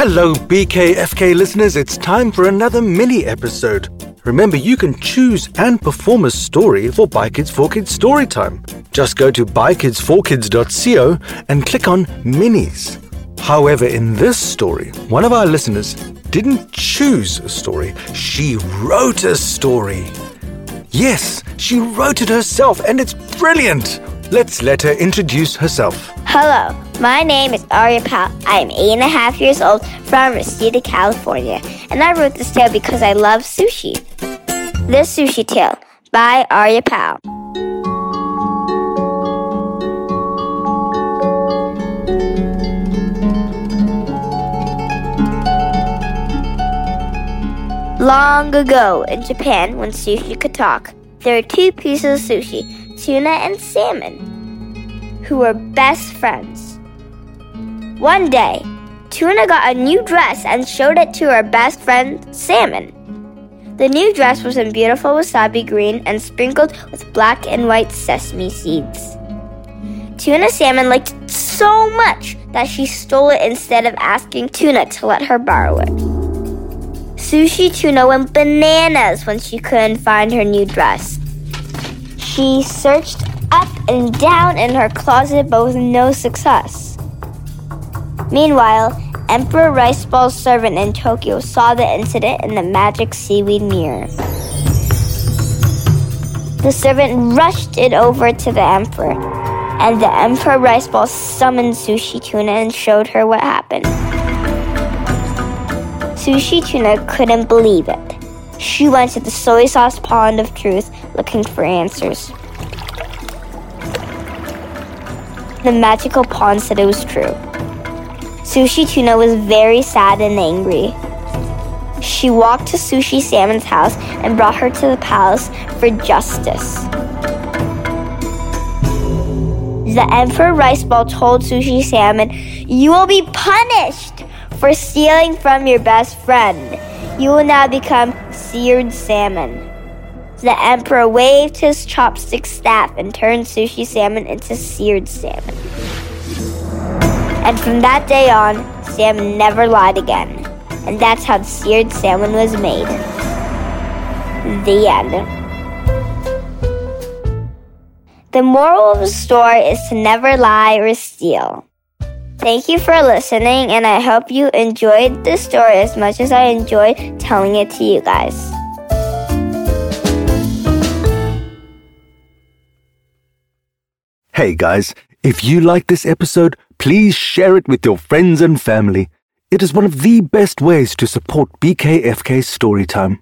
Hello, BKFK listeners. It's time for another mini episode. Remember, you can choose and perform a story for By Kids for Kids Storytime. Just go to bykids4kids.co and click on Minis. However, in this story, one of our listeners didn't choose a story, she wrote a story. Yes, she wrote it herself, and it's brilliant. Let's let her introduce herself. Hello, my name is Arya Pal. I am eight and a half years old from Reseda, California, and I wrote this tale because I love sushi. The Sushi Tale by Arya Pal. Long ago in Japan, when sushi could talk, there were two pieces of sushi, tuna and salmon who were best friends. One day, Tuna got a new dress and showed it to her best friend, Salmon. The new dress was in beautiful wasabi green and sprinkled with black and white sesame seeds. Tuna Salmon liked it so much that she stole it instead of asking Tuna to let her borrow it. Sushi Tuna went bananas when she couldn't find her new dress. She searched up and down in her closet, but with no success. Meanwhile, Emperor Rice Ball's servant in Tokyo saw the incident in the magic seaweed mirror. The servant rushed it over to the Emperor, and the Emperor Rice Ball summoned Sushi Tuna and showed her what happened. Sushi Tuna couldn't believe it. She went to the soy sauce pond of truth looking for answers. The magical pond said it was true. Sushi Tuna was very sad and angry. She walked to Sushi Salmon's house and brought her to the palace for justice. The Emperor Rice Ball told Sushi Salmon, You will be punished for stealing from your best friend. You will now become seared salmon. The Emperor waved his chopstick staff and turned Sushi Salmon into seared salmon. And from that day on, salmon never lied again. And that's how seared salmon was made. The end. The moral of the story is to never lie or steal. Thank you for listening, and I hope you enjoyed this story as much as I enjoyed telling it to you guys. Hey guys, if you like this episode, please share it with your friends and family. It is one of the best ways to support BKFK Storytime.